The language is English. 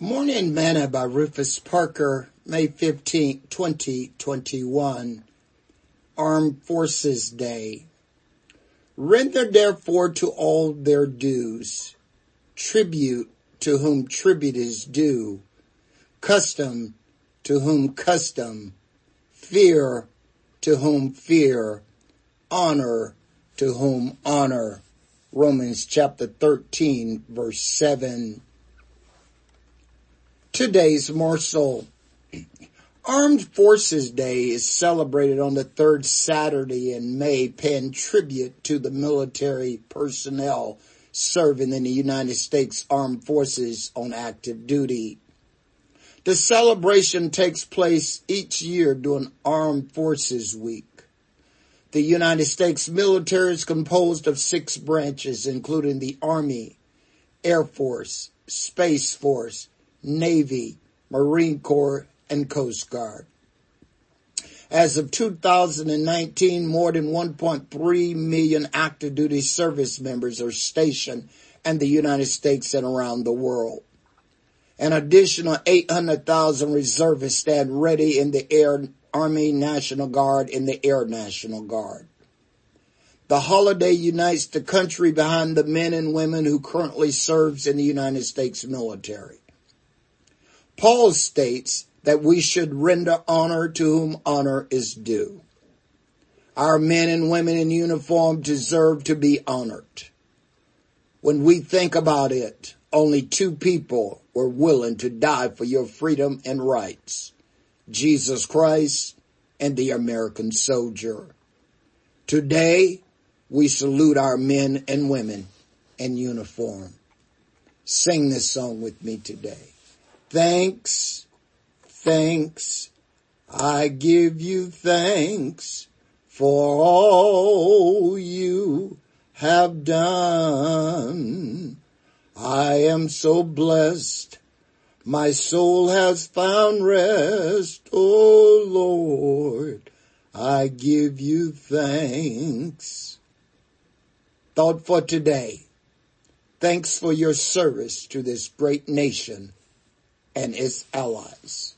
Morning Manna by Rufus Parker, May 15, 2021. Armed Forces Day. Render therefore to all their dues, tribute to whom tribute is due, custom to whom custom, fear to whom fear, honor to whom honor. Romans chapter 13 verse 7 today's morsel. Armed Forces Day is celebrated on the third Saturday in May, paying tribute to the military personnel serving in the United States Armed Forces on active duty. The celebration takes place each year during Armed Forces Week. The United States military is composed of six branches, including the Army, Air Force, Space Force, Navy, Marine Corps, and Coast Guard. As of 2019, more than 1.3 million active duty service members are stationed in the United States and around the world. An additional 800,000 reservists stand ready in the Air Army National Guard and the Air National Guard. The holiday unites the country behind the men and women who currently serves in the United States military. Paul states that we should render honor to whom honor is due. Our men and women in uniform deserve to be honored. When we think about it, only two people were willing to die for your freedom and rights. Jesus Christ and the American soldier. Today, we salute our men and women in uniform. Sing this song with me today. Thanks, thanks, I give you thanks for all you have done. I am so blessed. My soul has found rest. Oh Lord, I give you thanks. Thought for today. Thanks for your service to this great nation and its allies.